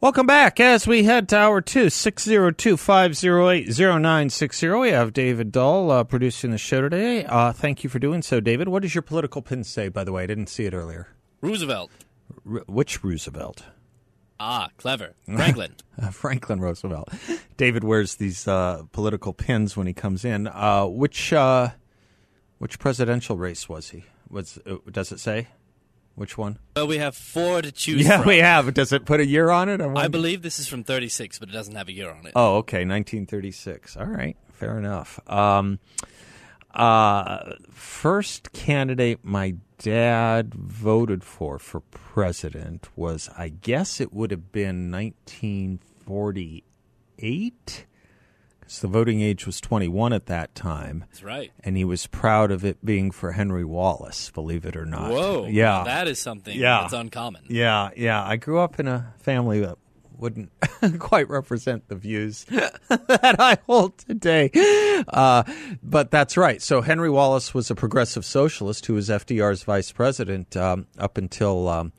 Welcome back as we head to hour two, 602 508 0960. We have David Dahl uh, producing the show today. Uh, thank you for doing so, David. What does your political pin say, by the way? I didn't see it earlier. Roosevelt. R- which Roosevelt? Ah, clever. Franklin. uh, Franklin Roosevelt. David wears these uh, political pins when he comes in. Uh, which uh, which presidential race was he? Was Does it say? Which one? Well, we have four to choose yeah, from. we have. Does it put a year on it? I believe this is from 36, but it doesn't have a year on it. Oh, okay, 1936. All right, fair enough. Um, uh, first candidate my dad voted for for president was, I guess it would have been 1948 because the voting age was 21 at that time. That's right. And he was proud of it being for Henry Wallace, believe it or not. Whoa. Yeah. That is something Yeah. that's uncommon. Yeah, yeah. I grew up in a family that wouldn't quite represent the views that I hold today. Uh, but that's right. So Henry Wallace was a progressive socialist who was FDR's vice president um, up until um,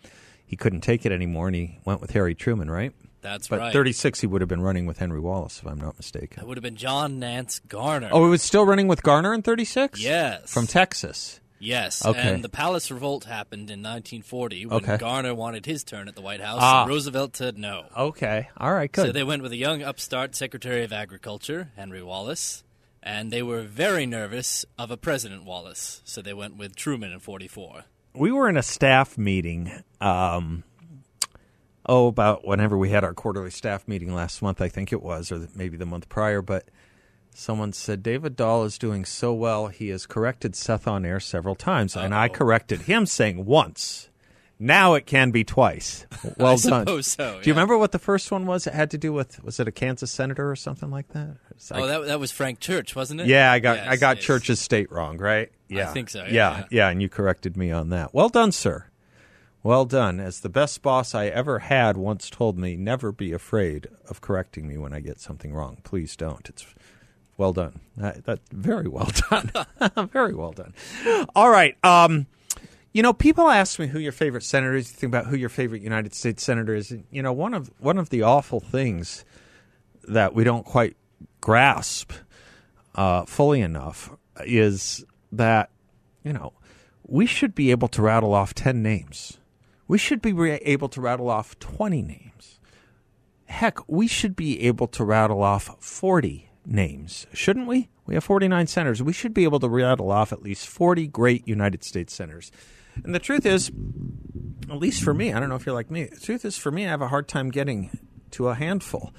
he couldn't take it anymore and he went with Harry Truman, right? That's But right. 36, he would have been running with Henry Wallace, if I'm not mistaken. That would have been John Nance Garner. Oh, he was still running with Garner in 36? Yes. From Texas. Yes. Okay. And the Palace Revolt happened in 1940 when Okay. Garner wanted his turn at the White House. Ah. and Roosevelt said no. Okay. All right, good. So they went with a young upstart Secretary of Agriculture, Henry Wallace, and they were very nervous of a President Wallace. So they went with Truman in 44. we were in a staff meeting um, oh about whenever we had our quarterly staff meeting last month i think it was or maybe the month prior but someone said david dahl is doing so well he has corrected seth on air several times and i corrected him saying once now it can be twice well I done suppose so, do you remember what the first one was it had to do with was it a kansas senator or something like that like- Oh, that, that was Frank Church, wasn't it? yeah, I got Yes, I got yes. Church's state wrong, right? Yeah, I think so, yeah, Yeah, yeah. yeah, and you corrected me on that. Well done, sir. Well done. As the best boss I ever had once told me, never be afraid of correcting me when I get something wrong. Please don't. It's well done. That, that very well done. very well done. All right. Um, you know, people ask me who your favorite senator is. You think about who your favorite United States senator is. And, You know, one of one of the awful things that we don't quite grasp uh, fully enough is that you know we should be able to rattle off ten names. We should be re- able to rattle off twenty names. Heck, we should be able to rattle off forty names, shouldn't we? We have forty nine senators. We should be able to rattle off at least forty great United States senators. And the truth is, at least for me, I don't know if you're like me. The truth is, for me, I have a hard time getting to a handful.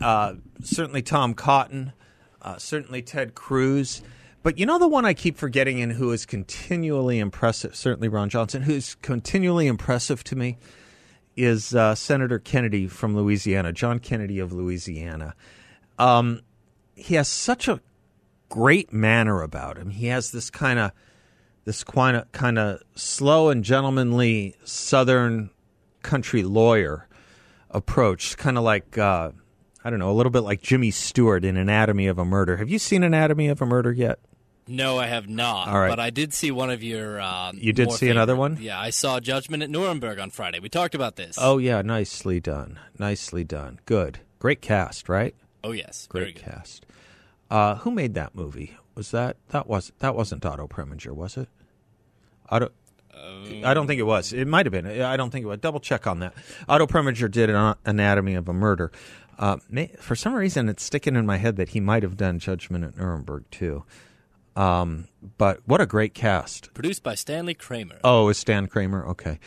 Uh, certainly Tom Cotton, uh, certainly Ted Cruz. But you know the one I keep forgetting and who is continually impressive, certainly Ron Johnson, who's continually impressive to me is uh, Senator Kennedy from Louisiana, John Kennedy of Louisiana. Um, he has such a great manner about him. He has this kind of this kind of slow and gentlemanly Southern country lawyer approach, kind of like uh, I don't know, a little bit like Jimmy Stewart in Anatomy of a Murder. Have you seen Anatomy of a Murder yet? No, I have not. All right. But I did see one of your. Um, You did see another one? Yeah, I saw Judgment at Nuremberg on Friday. We talked about this. Oh yeah, nicely done, nicely done. Good, great cast, right? Oh, yes. Great cast. Uh, who made that movie? Was that that was that wasn't Otto Preminger, was it? Otto. I don't think it was. It might have been. I don't think it was. Double check on that. Otto Preminger did an Anatomy of a Murder. Uh, may, for some reason, it's sticking in my head that he might have done Judgment at Nuremberg too. Um, but what a great cast! Produced by Stanley Kramer. Oh, is Stan Kramer? Okay.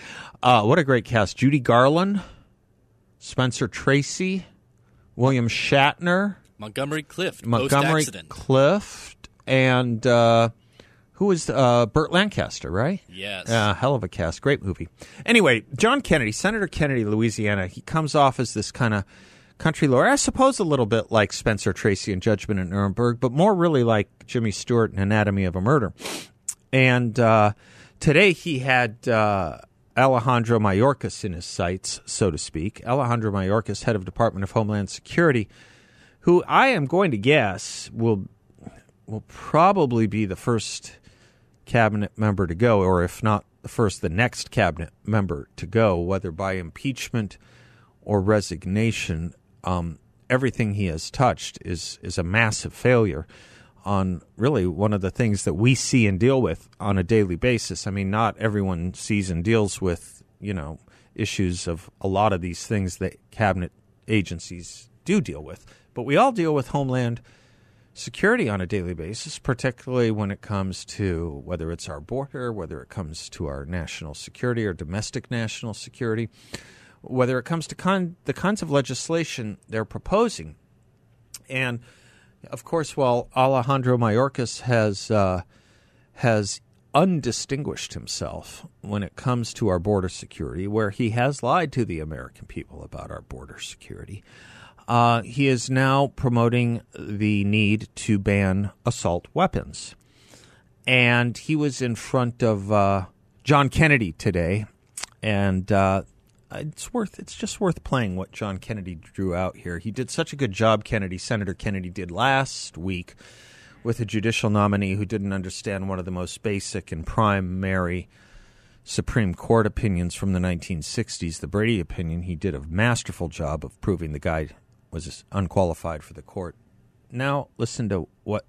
Uh, what a great cast. Judy Garland, Spencer Tracy, William Shatner, Montgomery Clift. Montgomery. Clift, and uh, who was uh, Burt Lancaster, right? Yes. Uh, hell of a cast. Great movie. Anyway, John Kennedy, Senator Kennedy, Louisiana, he comes off as this kind of country lawyer. I suppose a little bit like Spencer Tracy in Judgment at Nuremberg, but more really like Jimmy Stewart in Anatomy of a Murder. And uh, today he had uh, Alejandro Mayorkas in his sights, so to speak. Alejandro Mayorkas, head of Department of Homeland Security, who I am going to guess will will probably be the first cabinet member to go, or if not the first, the next cabinet member to go, whether by impeachment or resignation. Um, everything he has touched is is a massive failure on really one of the things that we see and deal with on a daily basis. I mean, not everyone sees and deals with, you know, issues of a lot of these things that cabinet agencies do deal with, but we all deal with homeland security on a daily basis, particularly when it comes to whether it's our border, whether it comes to our national security or domestic national security, whether it comes to con- the kinds of legislation they're proposing. And of course, while Alejandro Mayorkas has uh, has undistinguished himself when it comes to our border security, where he has lied to the American people about our border security, uh, he is now promoting the need to ban assault weapons. And he was in front of uh, John Kennedy today, and uh, it's worth it's just worth playing what John Kennedy drew out here. He did such a good job, Kennedy, Senator Kennedy did last week with a judicial nominee who didn't understand one of the most basic and primary Supreme Court opinions from the 1960s, the Brady opinion. He did a masterful job of proving the guy was unqualified for the court. Now listen to what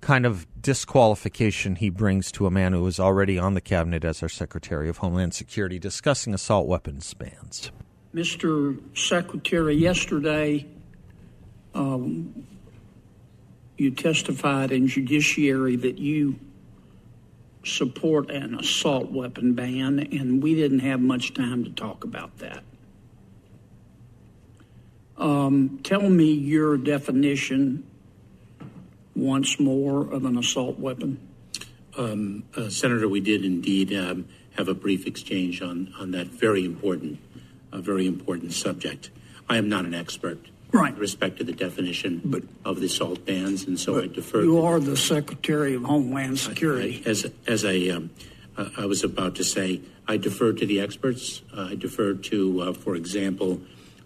kind of disqualification he brings to a man who is already on the cabinet as our Secretary of Homeland Security discussing assault weapons bans. Mr. Secretary, yesterday um, you testified in judiciary that you support an assault weapon ban, and we didn't have much time to talk about that. Um, tell me your definition once more of an assault weapon? Um, uh, Senator, we did indeed um, have a brief exchange on, on that very important, uh, very important subject. I am not an expert right. with respect to the definition but, of the assault bans, and so I defer. You are the Secretary of Homeland Security. I, as as I, um, uh, I was about to say, I defer to the experts. Uh, I defer to, uh, for example,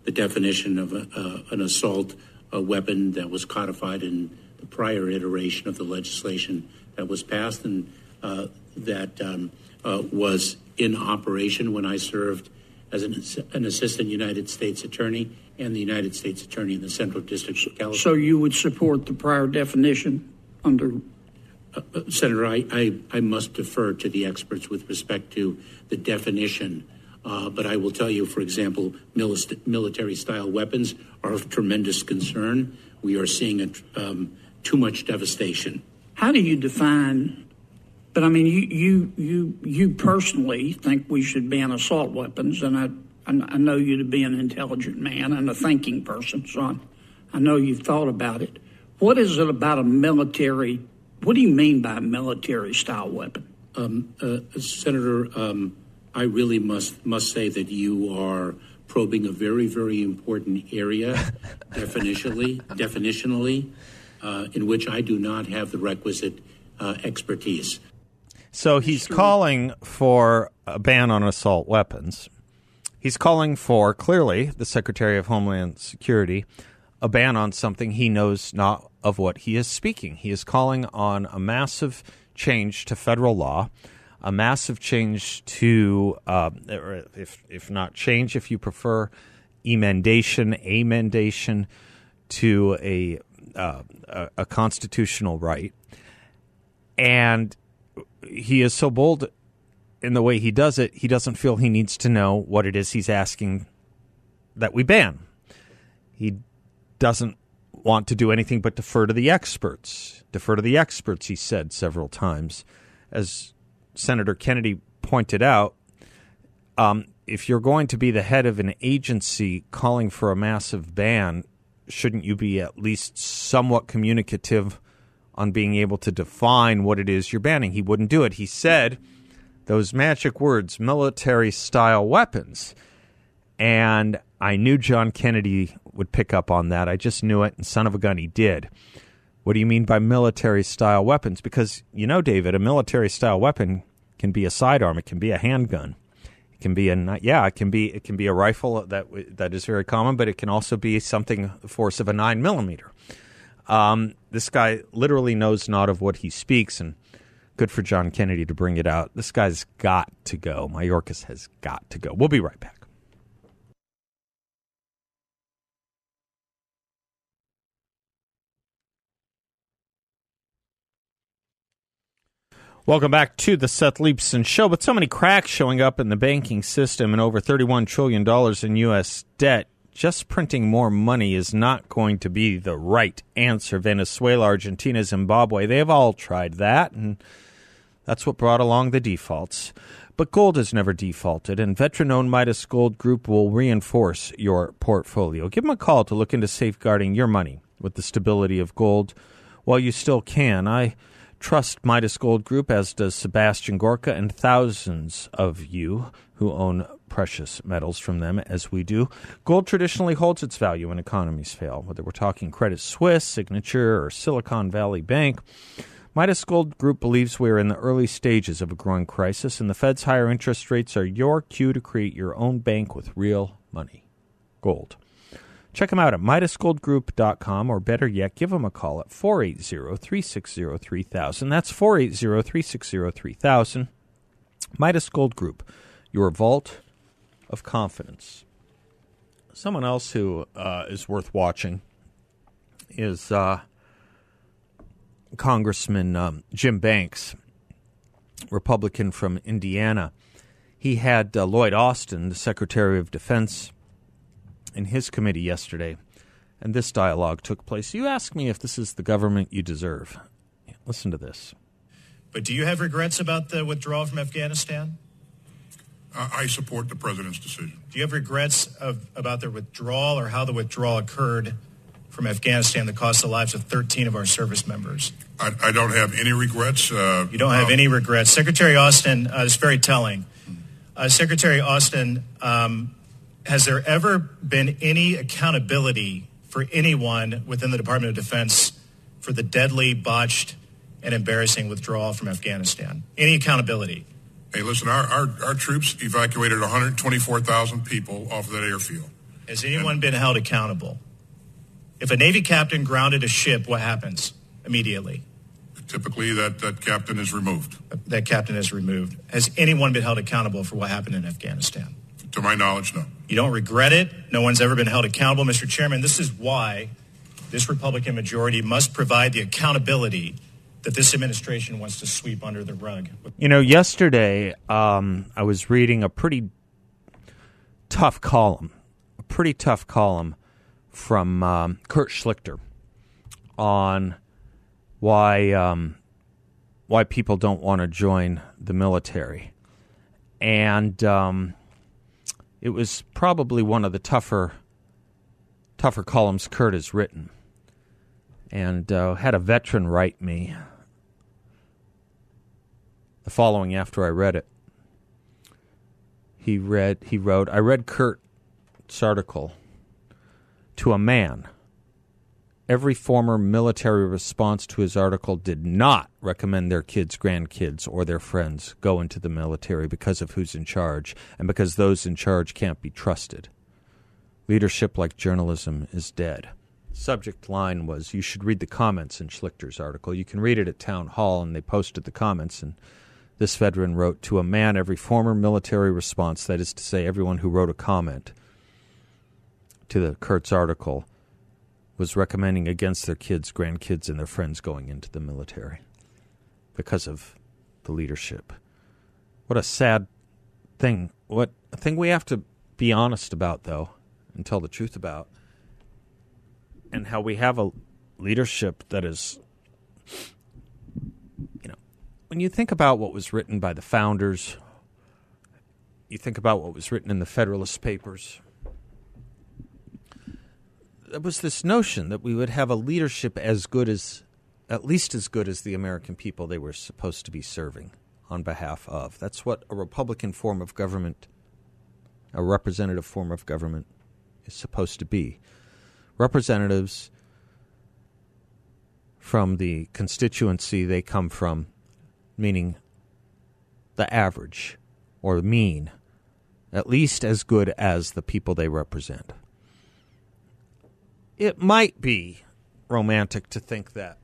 the definition of a, uh, an assault weapon that was codified in prior iteration of the legislation that was passed and uh, that um, uh, was in operation when I served as an, an, assistant United States attorney and the United States attorney in the Central District of California. So you would support the prior definition under? Uh, uh Senator, I, I, I, must defer to the experts with respect to the definition. Uh, but I will tell you, for example, military style weapons are of tremendous concern. We are seeing a, um, too much devastation. How do you define? But I mean, you you you you personally think we should ban assault weapons, and I I know you to be an intelligent man and a thinking person, so I, know you've thought about it. What is it about a military? What do you mean by a military style weapon? Um, uh, Senator, um, I really must must say that you are probing a very very important area definitionally definitionally uh, in which I do not have the requisite uh, expertise. So he's calling for a ban on assault weapons. He's calling for, clearly, the Secretary of Homeland Security, a ban on something he knows not of what he is speaking. He is calling on a massive change to federal law, a massive change to, uh, if, if not change, if you prefer, emendation, amendation to a uh, a, constitutional right, and he is so bold in the way he does it. He doesn't feel he needs to know what it is he's asking that we ban. He doesn't want to do anything but defer to the experts. Defer to the experts, he said several times. As Senator Kennedy pointed out, um, if you're going to be the head of an agency calling for a massive ban, shouldn't you be at least somewhat communicative on being able to define what it is you're banning. He wouldn't do it. He said those magic words, military style weapons. And I knew John Kennedy would pick up on that. I just knew it, and son of a gun, he did. What do you mean by military style weapons? Because you know, David, a military style weapon can be a sidearm, it can be a handgun, it can be a yeah, it can be it can be a rifle that that is very common, but it can also be something the force of a nine millimeter. Um, this guy literally knows not of what he speaks, and good for John Kennedy to bring it out. This guy's got to go. Mayorkas has got to go. We'll be right back. Welcome back to the Seth Leibsohn Show. With so many cracks showing up in the banking system and over $31 trillion in U.S. debt, just printing more money is not going to be the right answer. Venezuela, Argentina, Zimbabwe, they have all tried that, and that's what brought along the defaults. But gold has never defaulted, and veteran owned Midas Gold Group will reinforce your portfolio. Give them a call to look into safeguarding your money with the stability of gold while you still can. I trust Midas Gold Group, as does Sebastian Gorka and thousands of you who own precious metals from them, as we do. Gold traditionally holds its value when economies fail, whether we're talking Credit Suisse, Signature, or Silicon Valley Bank. Midas Gold Group believes we are in the early stages of a growing crisis, and the Fed's higher interest rates are your cue to create your own bank with real money. Gold. Check them out at MidasGoldGroup.com or better yet, give them a call at 480 360 3000. That's 480 360 3000. Midas Gold Group, your vault of confidence. Someone else who uh, is worth watching is uh, Congressman um, Jim Banks, Republican from Indiana. He had uh, Lloyd Austin, the Secretary of Defense, in his committee yesterday, and this dialogue took place. You ask me if this is the government you deserve. Listen to this. But do you have regrets about the withdrawal from Afghanistan? I support the president's decision. Do you have regrets of, about the withdrawal or how the withdrawal occurred from Afghanistan that cost the lives of 13 of our service members? I, I don't have any regrets. Uh, you don't have um, any regrets. Secretary Austin uh, is very telling. Uh, Secretary Austin um, has there ever been any accountability for anyone within the Department of Defense for the deadly, botched, and embarrassing withdrawal from Afghanistan? Any accountability? Hey, listen, our, our, our troops evacuated 124,000 people off of that airfield. Has anyone and, been held accountable? If a Navy captain grounded a ship, what happens immediately? Typically, that, that captain is removed. That captain is removed. Has anyone been held accountable for what happened in Afghanistan? To my knowledge, no. You don't regret it. No one's ever been held accountable. Mr. Chairman, this is why this Republican majority must provide the accountability that this administration wants to sweep under the rug. You know, yesterday um, I was reading a pretty tough column, a pretty tough column from um, Kurt Schlichter on why um, why people don't want to join the military, and um, it was probably one of the tougher tougher columns Kurt has written. And uh, had a veteran write me the following after I read it. He read he wrote, I read Kurt's article to a man Every former military response to his article did not recommend their kids, grandkids, or their friends go into the military because of who's in charge and because those in charge can't be trusted. Leadership like journalism is dead. Subject line was you should read the comments in Schlichter's article. You can read it at Town Hall, and they posted the comments. And this veteran wrote to a man every former military response, that is to say, everyone who wrote a comment to the Kurt's article was recommending against their kids, grandkids, and their friends going into the military because of the leadership. What a sad thing. What a thing we have to be honest about, though, and tell the truth about. And how we have a leadership that is, you know, when you think about what was written by the founders, you think about what was written in the Federalist Papers, there was this notion that we would have a leadership as good as at least as good as the American people they were supposed to be serving on behalf of. That's what a Republican form of government, a representative form of government, is supposed to be. Representatives from the constituency they come from, meaning the average or the mean, at least as good as the people they represent. It might be romantic to think that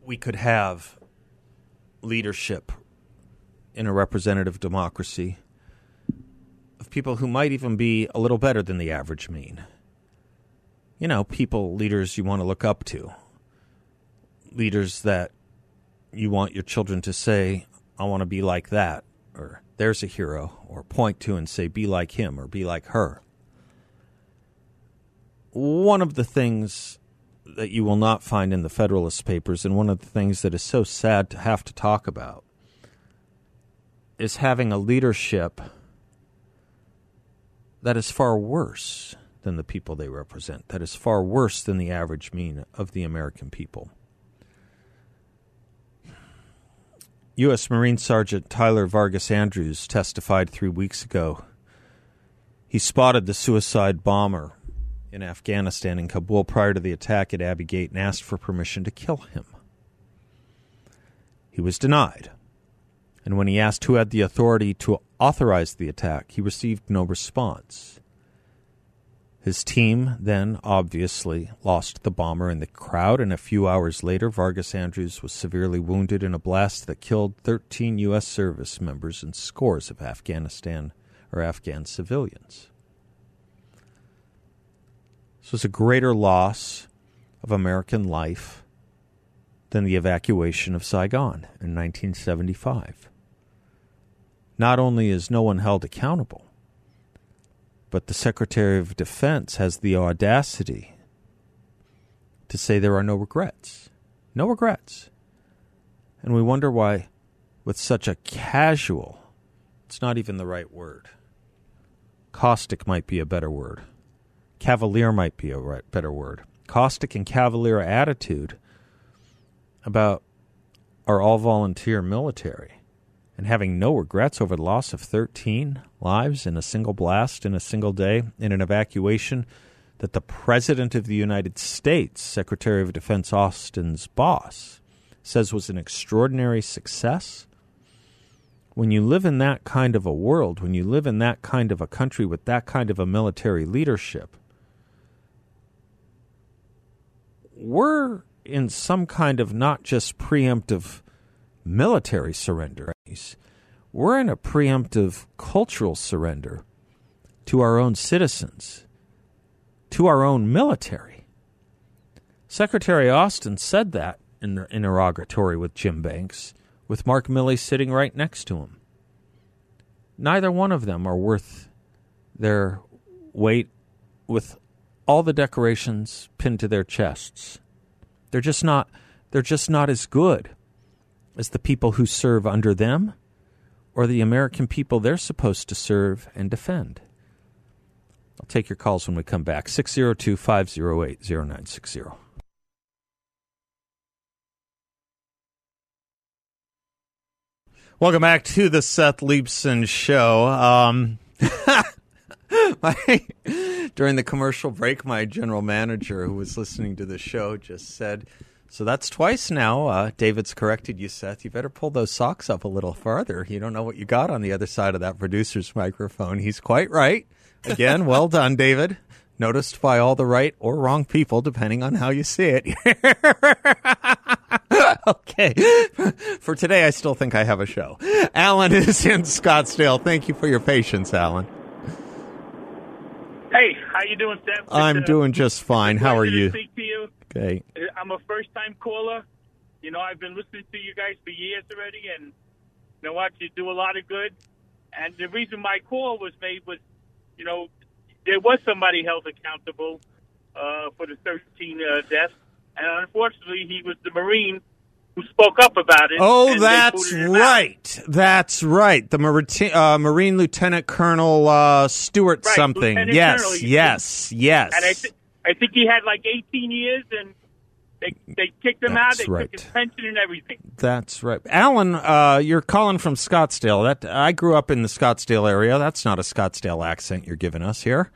we could have leadership in a representative democracy of people who might even be a little better than the average mean. You know, people, leaders you want to look up to, leaders that you want your children to say, I want to be like that, or there's a hero, or point to and say, be like him, or be like her. One of the things that you will not find in the Federalist Papers, and one of the things that is so sad to have to talk about, is having a leadership that is far worse than the people they represent, that is far worse than the average mean of the American people. U.S. Marine Sergeant Tyler Vargas Andrews testified three weeks ago. He spotted the suicide bomber in Afghanistan in Kabul prior to the attack at Abbey Gate and asked for permission to kill him. He was denied. And when he asked who had the authority to authorize the attack, he received no response. His team then obviously lost the bomber in the crowd, and a few hours later, Vargas Andrews was severely wounded in a blast that killed 13 U.S. service members and scores of Afghanistan or Afghan civilians. This was a greater loss of American life than the evacuation of Saigon in 1975. Not only is no one held accountable, but the Secretary of Defense has the audacity to say there are no regrets. No regrets. And we wonder why, with such a casual, it's not even the right word, caustic might be a better word, cavalier might be a right, better word, caustic and cavalier attitude about our all volunteer military and having no regrets over the loss of 13 lives in a single blast in a single day in an evacuation that the President of the United States, Secretary of Defense Austin's boss, says was an extraordinary success. When you live in that kind of a world, when you live in that kind of a country with that kind of a military leadership, we're in some kind of not just preemptive military surrender. We're in a preemptive cultural surrender to our own citizens, to our own military. Secretary Austin said that in the interrogatory with Jim Banks, with Mark Milley sitting right next to him. Neither one of them are worth their weight with all the decorations pinned to their chests. They're just not they're just not as good as the people who serve under them or the American people they're supposed to serve and defend. I'll take your calls when we come back. 602 508 0960. Welcome back to the Seth Leibsohn Show. Um, my, during the commercial break, my general manager, who was listening to the show, just said, so that's twice now. Uh, David's corrected you, Seth. You better pull those socks up a little farther. You don't know what you got on the other side of that producer's microphone. He's quite right. Again, well done, David. Noticed by all the right or wrong people, depending on how you see it. okay. For today, I still think I have a show. Alan is in Scottsdale. Thank you for your patience, Alan. Hey, how you doing, Seth? I'm It's, uh, doing just fine. How are you? Speak to you. Okay. Uh, I'm a first time caller. You know, I've been listening to you guys for years already, and you know what? You do a lot of good. And the reason my call was made was, you know, there was somebody held accountable uh, for the 13 uh, deaths, and unfortunately, he was the Marine who spoke up about it. Oh, that's right. That's right. The Marine, uh, Marine Lieutenant Colonel uh, Stuart Right, something. Lieutenant yes, Colonel, yes, yes. And I, th- I think he had like 18 years, and They they kicked him That's out. They right. took his pension and everything. That's right. Alan, uh, you're calling from Scottsdale. That I grew up in the Scottsdale area. That's not a Scottsdale accent you're giving us here.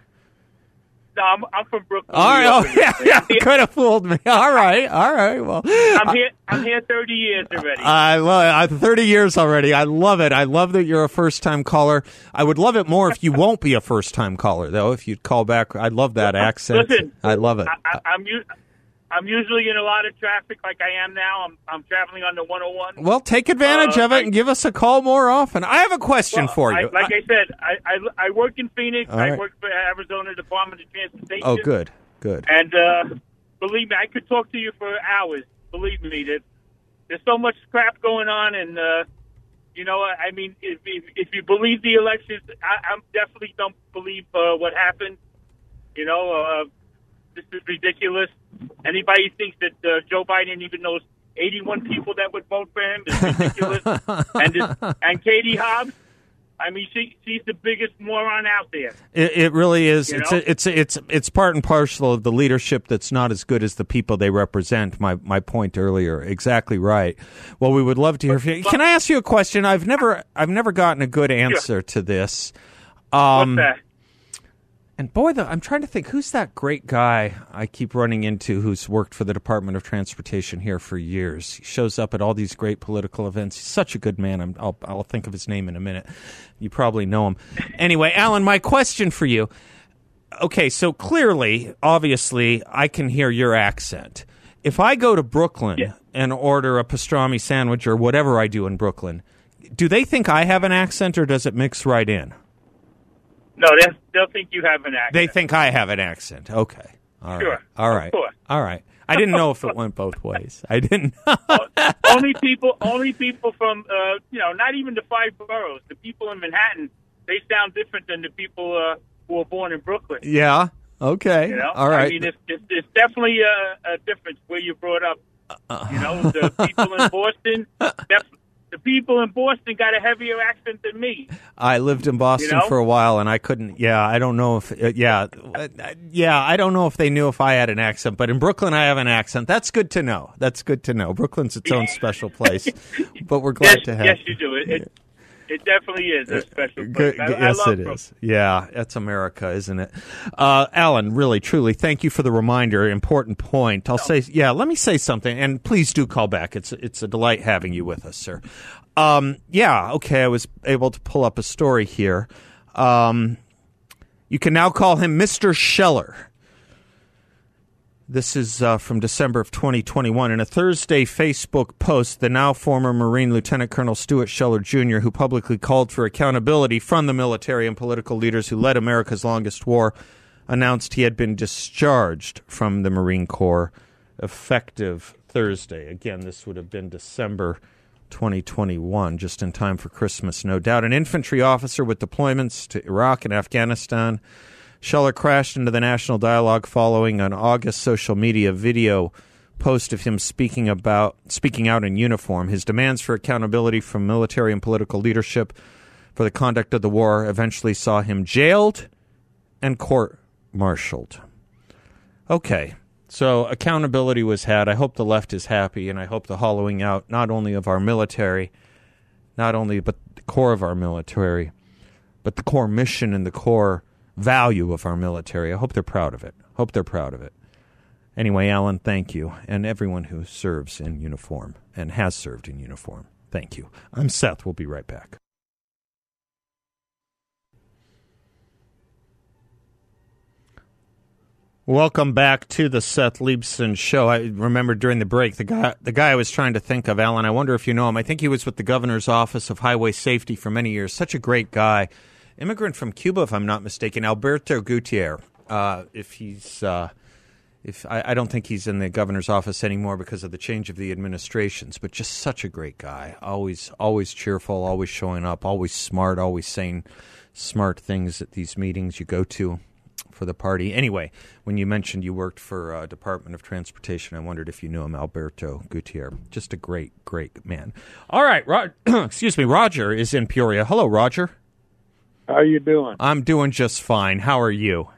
No, I'm, I'm from Brooklyn. All right. Oh, yeah, yeah. Could have fooled me. All right. All right. Well, I'm uh, here. I'm here 30 years already. I love it. 30 years already. I love it. I love that you're a first time caller. I would love it more if you won't be a first time caller, though. If you'd call back, I love that accent. Listen, I love it. I, I, I'm usually in a lot of traffic, like I am now. I'm I'm traveling on the 101. Well, take advantage Uh, of it and give us a call more often. I have a question Well, for I, you. like I, said, I, I I work in Phoenix. I right. work for Arizona Department of Transportation. oh, good. Good. And uh, believe me, I could talk to you for hours. Believe me, that there's so much crap going on, and uh, you know, I I mean, if if, if you believe the elections, I, I definitely don't believe uh, what happened. You know, uh, this is ridiculous. Anybody thinks that uh, Joe Biden even knows 81 people that would vote for him is ridiculous. and this, and Katie Hobbs, I mean, she she's the biggest moron out there. It, it really is. You It's a, it's a, it's it's part and parcel of the leadership that's not as good as the people they represent. My my point earlier, exactly right. Well, we would love to hear from you. Can I ask you a question? I've never I've never gotten a good answer to this. Um, What's that? And boy, the, I'm trying to think who's that great guy I keep running into who's worked for the Department of Transportation here for years. He shows up at all these great political events. He's such a good man. I'm, I'll, I'll think of his name in a minute. You probably know him. Anyway, Alan, my question for you. Okay, so clearly, obviously, I can hear your accent. If I go to Brooklyn and order a pastrami sandwich or whatever I do in Brooklyn, do they think I have an accent or does it mix right in? No, they'll, they'll think you have an accent. They think I have an accent. Okay. All right. Sure. All right. All right. I didn't know if it went both ways. I didn't. only people, only people from, uh, you know, not even the five boroughs. The people in Manhattan, they sound different than the people uh, who were born in Brooklyn. yeah. Okay. You know, All right. I mean, it's, it's, it's definitely a, a difference where you're brought up. Uh, You know, the people in Boston, def- the people in Boston got a heavier accent than me. I lived in Boston You know? for a while, and I couldn't. Yeah, I don't know if. Uh, yeah, uh, yeah, I don't know if they knew if I had an accent, but in Brooklyn, I have an accent. That's good to know. That's good to know. Brooklyn's its own special place, but we're glad yes, to have. yes, you do. It, it, it definitely is a special place. I, I yes, love it Brooklyn. is. Yeah, that's America, isn't it? Uh, Alan, really, truly, thank you for the reminder. Important point. I'll say, yeah. Let me say something, and please do call back. It's it's a delight having you with us, sir. Um, yeah, okay. I was able to pull up a story here. Um, you can now call him Mister Scheller. This is uh, from December of 2021. In a Thursday Facebook post, the now former Marine Lieutenant Colonel Stuart Scheller Jr., who publicly called for accountability from the military and political leaders who led America's longest war, announced he had been discharged from the Marine Corps effective Thursday. Again, this would have been December 2021, just in time for Christmas, no doubt. An infantry officer with deployments to Iraq and Afghanistan. Scheller crashed into the national dialogue following an August social media video post of him speaking about speaking out in uniform. His demands for accountability from military and political leadership for the conduct of the war eventually saw him jailed and court-martialed. Okay. So accountability was had. I hope the left is happy and I hope the hollowing out not only of our military, not only but the core of our military, but the core mission and the core value of our military. I hope they're proud of it. Hope they're proud of it. Anyway, Alan, thank you. And everyone who serves in uniform and has served in uniform, thank you. I'm Seth. We'll be right back. Welcome back to the Seth Leibsohn Show. I remember during the break the guy the guy I was trying to think of, Alan. I wonder if you know him. I think he was with the governor's office of highway safety for many years. Such a great guy, immigrant from Cuba, if I'm not mistaken. Alberto Gutierrez. Uh, if he's uh, if I, I don't think he's in the governor's office anymore because of the change of the administrations, but just such a great guy. Always always cheerful, always showing up, always smart, always saying smart things at these meetings you go to for the party. Anyway, when you mentioned you worked for uh, Department of Transportation, I wondered if you knew him, Alberto Gutierrez. Just a great, great man. All right, Ro- excuse me, Roger is in Peoria. Hello, Roger. How you doing? I'm doing just fine. How are you?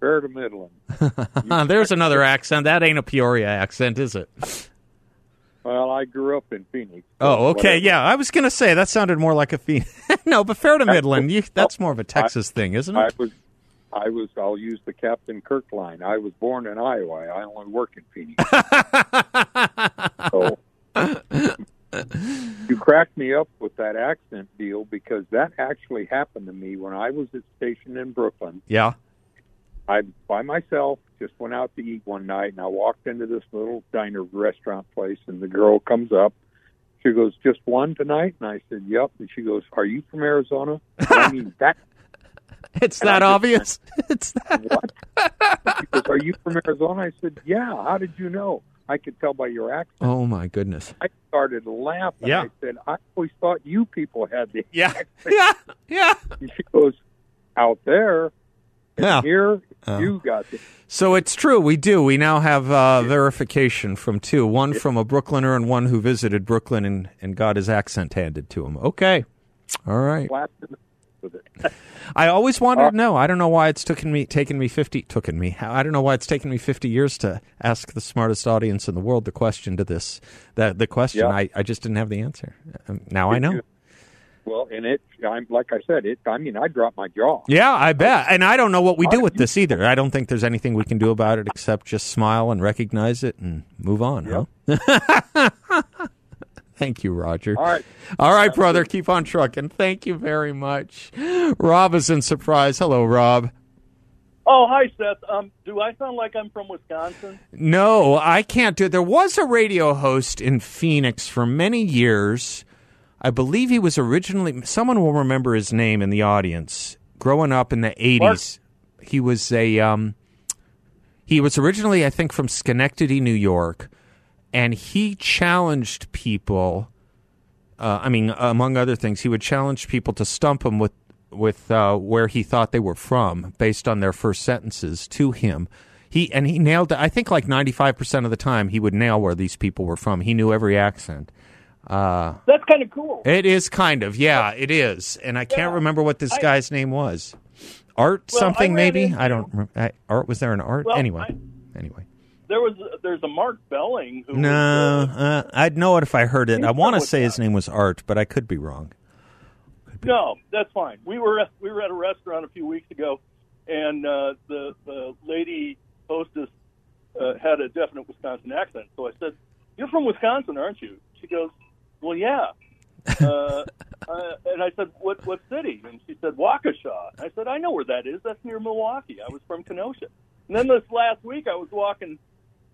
fair to Midland. There's another accent. That ain't a Peoria accent, is it? Well, I grew up in Phoenix. Oh, okay. whatever. Yeah, I was gonna say that sounded more like a Phoenix. no, but fair to Midland. You, that's more of a Texas thing, isn't it? I was, I was. I'll use the Captain Kirk line. I was born in Iowa. I only work in Phoenix. so you cracked me up with that accent deal because that actually happened to me when I was at station in Brooklyn. Yeah. I by myself just went out to eat one night and I walked into this little diner restaurant place and the girl comes up. She goes, "Just one tonight?" And I said, "Yep." And she goes, "Are you from Arizona?" I mean that It's And I that just obvious. it's that. what? She goes, "Are you from Arizona?" I said, "Yeah." How did you know? I could tell by your accent. Oh my goodness. I started laughing. Yeah. I said, "I always thought you people had the Yeah. accent." Yeah. Yeah. And she goes, "Out there, and Yeah. here Oh. you got it. So it's true. We do. We now have uh, verification from two one from a Brooklyner and one who visited Brooklyn and, and got his accent handed to him. Okay. All right. Slapped in the with it. I always wanted to know. I don't know why it's taken me taken me fifty taken me. I don't know why it's taken me fifty years to ask the smartest audience in the world the question to this. That the question. Yeah. I, I just didn't have the answer. Um, Now I know. Well, and it, I'm like I said, it. I mean, I dropped my jaw. Yeah, I bet. And I don't know what we do with this either. I don't think there's anything we can do about it except just smile and recognize it and move on, huh? Thank you, Roger. All right. All right, brother. Keep on trucking. Thank you very much. Rob is in surprise. Hello, Rob. Oh, hi, Seth. Um, do I sound like I'm from Wisconsin? No, I can't do it. There was a radio host in Phoenix for many years. I believe he was originally, someone will remember his name in the audience. Growing up in the 80s, he was a, um, he was originally, I think, from Schenectady, New York, and he challenged people. Uh, I mean, among other things, he would challenge people to stump him with with uh, where he thought they were from based on their first sentences to him. He and he nailed it. I think like ninety five percent of the time he would nail where these people were from. He knew every accent. Uh, That's kind of cool. it is kind of yeah, it is. And I can't Yeah. remember what this I- guy's name was. Art Well, something maybe. into- I don't. rem- I, Art was there an Art Well, anyway. I- anyway. There was there's a Mark Belling who No, was, uh, uh, I'd know it if I heard it. I want to say his name was Art, but I could be wrong. No, that's fine. We were at, we were at a restaurant a few weeks ago, and uh, the the lady hostess uh, had a definite Wisconsin accent. So I said, "You're from Wisconsin, aren't you?" She goes, "Well, yeah." uh, uh, and I said, "What what city?" And she said, "Waukesha." I said, "I know where that is. That's near Milwaukee. I was from Kenosha." And then this last week, I was walking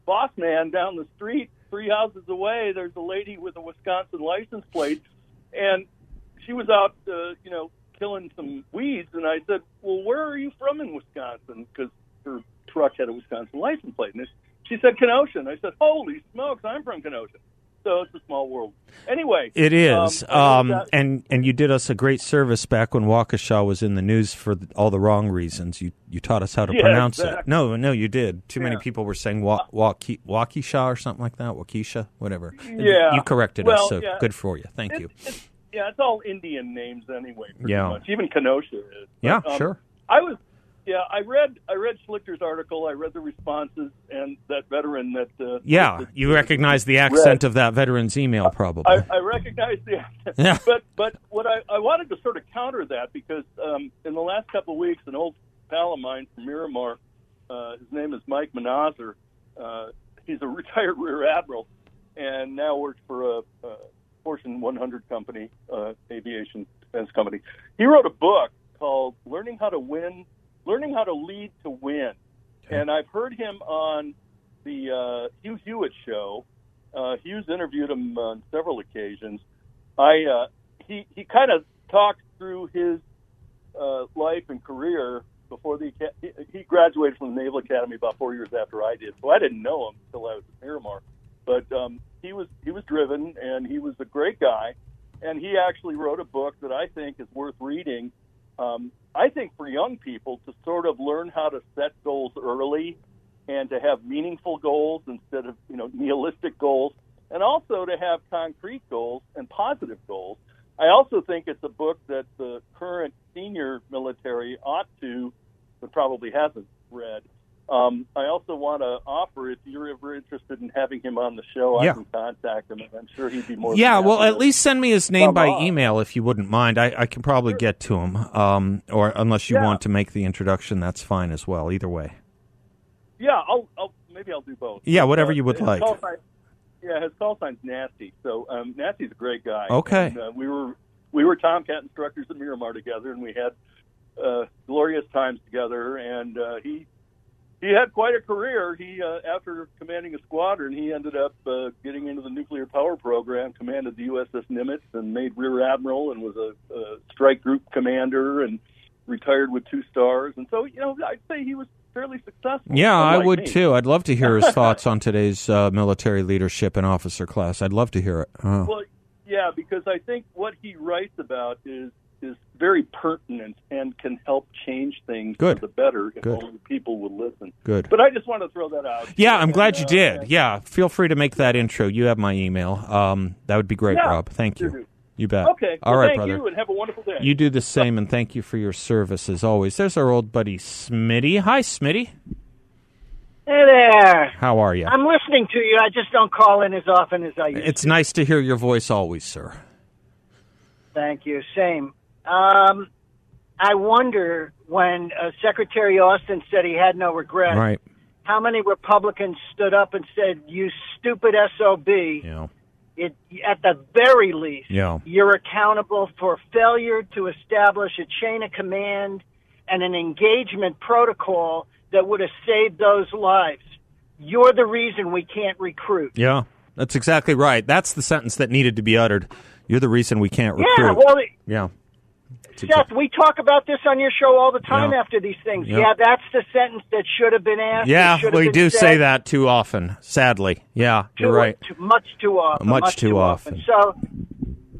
Boss Man down the street, three houses away. There's a lady with a Wisconsin license plate, and she was out, uh, you know, killing some weeds. And I said, "Well, where are you from in Wisconsin?" Because her truck had a Wisconsin license plate. And she said, "Kenosha." And I said, "Holy smokes, I'm from Kenosha." So it's a small world. Anyway, It is, um, um, and and you did us a great service back when Waukesha was in the news for th- all the wrong reasons. You you taught us how to Yeah, pronounce it. No, no, you did. Too many people were saying wa- Wauke- Waukesha or something like that. Waukesha, whatever. Yeah. you corrected Well, us, so yeah. good for you. Thank It's- you. it's- yeah, it's all Indian names anyway. Pretty Yeah. much. Even Kenosha is. Yeah, um, sure. I was, yeah, I read, I read Schlichter's article. I read the responses, and that veteran that. Uh, Yeah, that- you recognize the accent of that veteran's email, probably. I, I recognize the accent. Yeah. But but what I, I wanted to sort of counter that because um, in the last couple of weeks, an old pal of mine from Miramar, uh, his name is Mike Manazir. Uh, he's a retired rear admiral and now works for a, a Fortune 100 company, uh, aviation defense company. He wrote a book called "Learning How to Win, Learning How to Lead to Win," and I've heard him on the uh, Hugh Hewitt show. Uh, Hughes interviewed him on several occasions. I uh, he he kind of talked through his uh, life and career before the he- he graduated from the Naval Academy about four years after I did, so I didn't know him until I was at Miramar. But um, he was he was driven and he was a great guy, and he actually wrote a book that I think is worth reading. Um, I think for young people to sort of learn how to set goals early and to have meaningful goals instead of you know nihilistic goals, and also to have concrete goals and positive goals. I also think it's a book that the current senior military ought to, but probably hasn't read. Um, I also want to offer if you're ever interested in having him on the show, Yeah. I can contact him, and I'm sure he'd be more. Yeah, well, at least send me his name by on. email if you wouldn't mind. I, I can probably get to him, um, or unless you Yeah. want to make the introduction, that's fine as well. Either way. Yeah, I'll, I'll maybe I'll do both. Yeah, whatever you would like. Sign, yeah, his call sign's Nasty. So um, Nasty's a great guy. Okay. And, uh, we were we were Tomcat instructors at Miramar together, and we had uh, glorious times together. And uh, he he had quite a career. He uh, after commanding a squadron, he ended up uh, getting into the nuclear power program, commanded the USS Nimitz, and made rear admiral, and was a, a strike group commander, and retired with two stars. And so, you know, I'd say he was fairly successful. Yeah, I would me. too. I'd love to hear his thoughts on today's uh, military leadership and officer class. I'd love to hear it. Oh. Well, yeah, because I think what he writes about is is very pertinent and can help change things Good. for the better if Good. only people would listen. Good. But I just want to throw that out. Yeah, I'm glad you And, uh, did. Yeah, feel free to make that intro. You have my email. Um, that would be great, Yeah, Rob. Thank sure you. do. You bet. Okay. All well, right, thank brother. you, and have a wonderful day. You do the same, and thank you for your service as always. There's our old buddy Smitty. Hi, Smitty. Hey there. How are you? I'm listening to you. I just don't call in as often as I used It's to. nice to hear your voice always, sir. Thank you. Same. Um, I wonder when uh, Secretary Austin said he had no regrets. Right. how many Republicans stood up and said, "You stupid SOB." Yeah. It, at the very least, Yeah. you're accountable for failure to establish a chain of command and an engagement protocol that would have saved those lives. You're the reason we can't recruit. Yeah. That's exactly right. That's the sentence that needed to be uttered. You're the reason we can't recruit. Yeah, well, yeah. Seth, we talk about this on your show all the time Yeah. after these things. Yeah. Yeah, that's the sentence that should have been asked. Yeah, It should have we do said say that too often, sadly. Yeah, too, you're right. too- much too often. Much too often. So,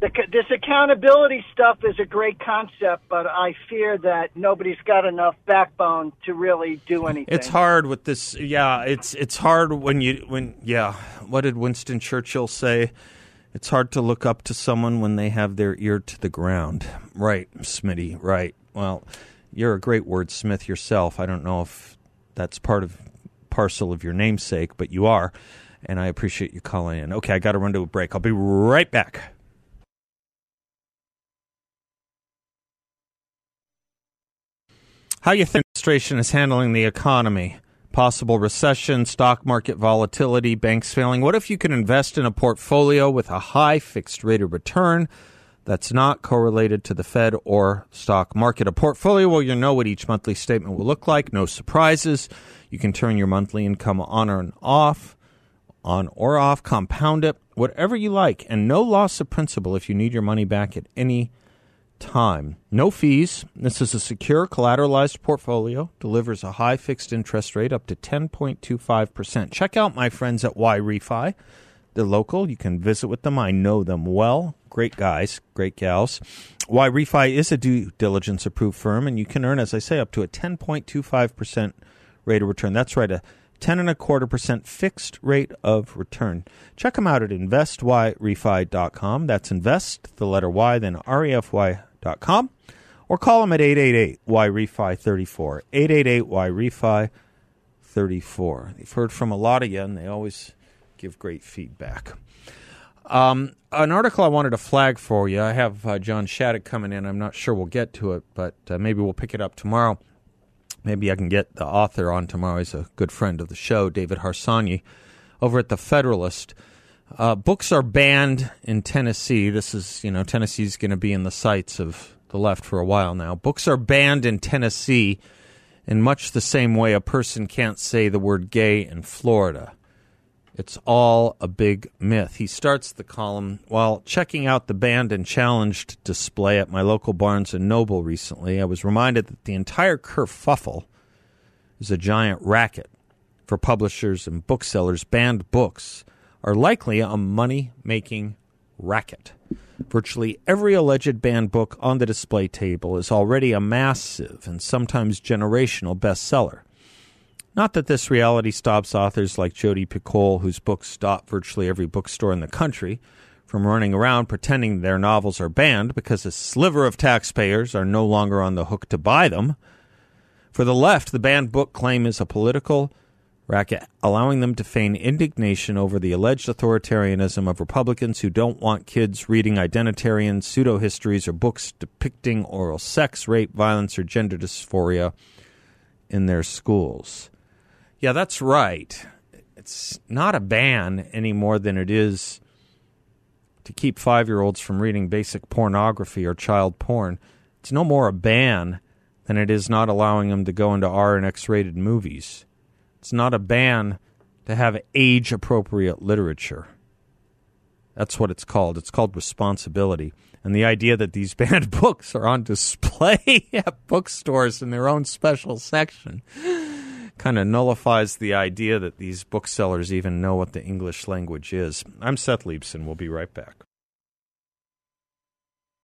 the, this accountability stuff is a great concept, but I fear that nobody's got enough backbone to really do anything. It's hard with this. Yeah, it's it's hard when you when yeah. What did Winston Churchill say? It's hard to look up to someone when they have their ear to the ground. Right, Smitty. Right. Well, you're a great wordsmith yourself. I don't know if that's part of parcel of your namesake, but you are, and I appreciate you calling in. Okay, I got to run to a break. I'll be right back. How you think administration is handling the economy? Possible recession, stock market volatility, banks failing. What if you could invest in a portfolio with a high fixed rate of return that's not correlated to the Fed or stock market? A portfolio where you know what each monthly statement will look like, no surprises. You can turn your monthly income on or off, on or off, compound it, whatever you like, and no loss of principal if you need your money back at any time. No fees. This is a secure collateralized portfolio, delivers a high fixed interest rate up to 10.25%. Check out my friends at Yrefy. They're local. You can visit with them. I know them well. Great guys, great gals. Yrefy is a due diligence approved firm, and you can earn, as I say, up to a 10.25% rate of return. That's right, a ten and a quarter percent fixed rate of return. Check them out at investyrefy.com. That's invest, the letter Y, then refy.com. Or call them at 888 Y Refi 34. 888 Y Refi 34. They've heard from a lot of you, and they always give great feedback. Um, an article I wanted to flag for you. I have uh, John Shattuck coming in. I'm not sure we'll get to it, but uh, maybe we'll pick it up tomorrow. Maybe I can get the author on tomorrow. He's a good friend of the show, David Harsanyi, over at the Federalist. Uh, books are banned in Tennessee. This is, you know, Tennessee's going to be in the sights of the left for a while now. Books are banned in Tennessee in much the same way a person can't say the word gay in Florida. It's all a big myth. He starts the column while checking out the banned and challenged display at my local Barnes and Noble recently. I was reminded that the entire kerfuffle is a giant racket for publishers and booksellers. Banned books are likely a money making racket. Virtually every alleged banned book on the display table is already a massive and sometimes generational bestseller. Not that this reality stops authors like Jodi Picoult, whose books stop virtually every bookstore in the country, from running around pretending their novels are banned because a sliver of taxpayers are no longer on the hook to buy them. For the left, the banned book claim is a political racket, allowing them to feign indignation over the alleged authoritarianism of Republicans who don't want kids reading identitarian pseudo histories or books depicting oral sex, rape, violence, or gender dysphoria in their schools. Yeah, that's right. It's not a ban any more than it is to keep five year olds from reading basic pornography or child porn. It's no more a ban than it is not allowing them to go into R and X rated movies. It's not a ban to have age appropriate literature. That's what it's called. It's called responsibility. And the idea that these banned books are on display at bookstores in their own special section kind of nullifies the idea that these booksellers even know what the English language is. I'm Seth Leibsohn. We'll be right back.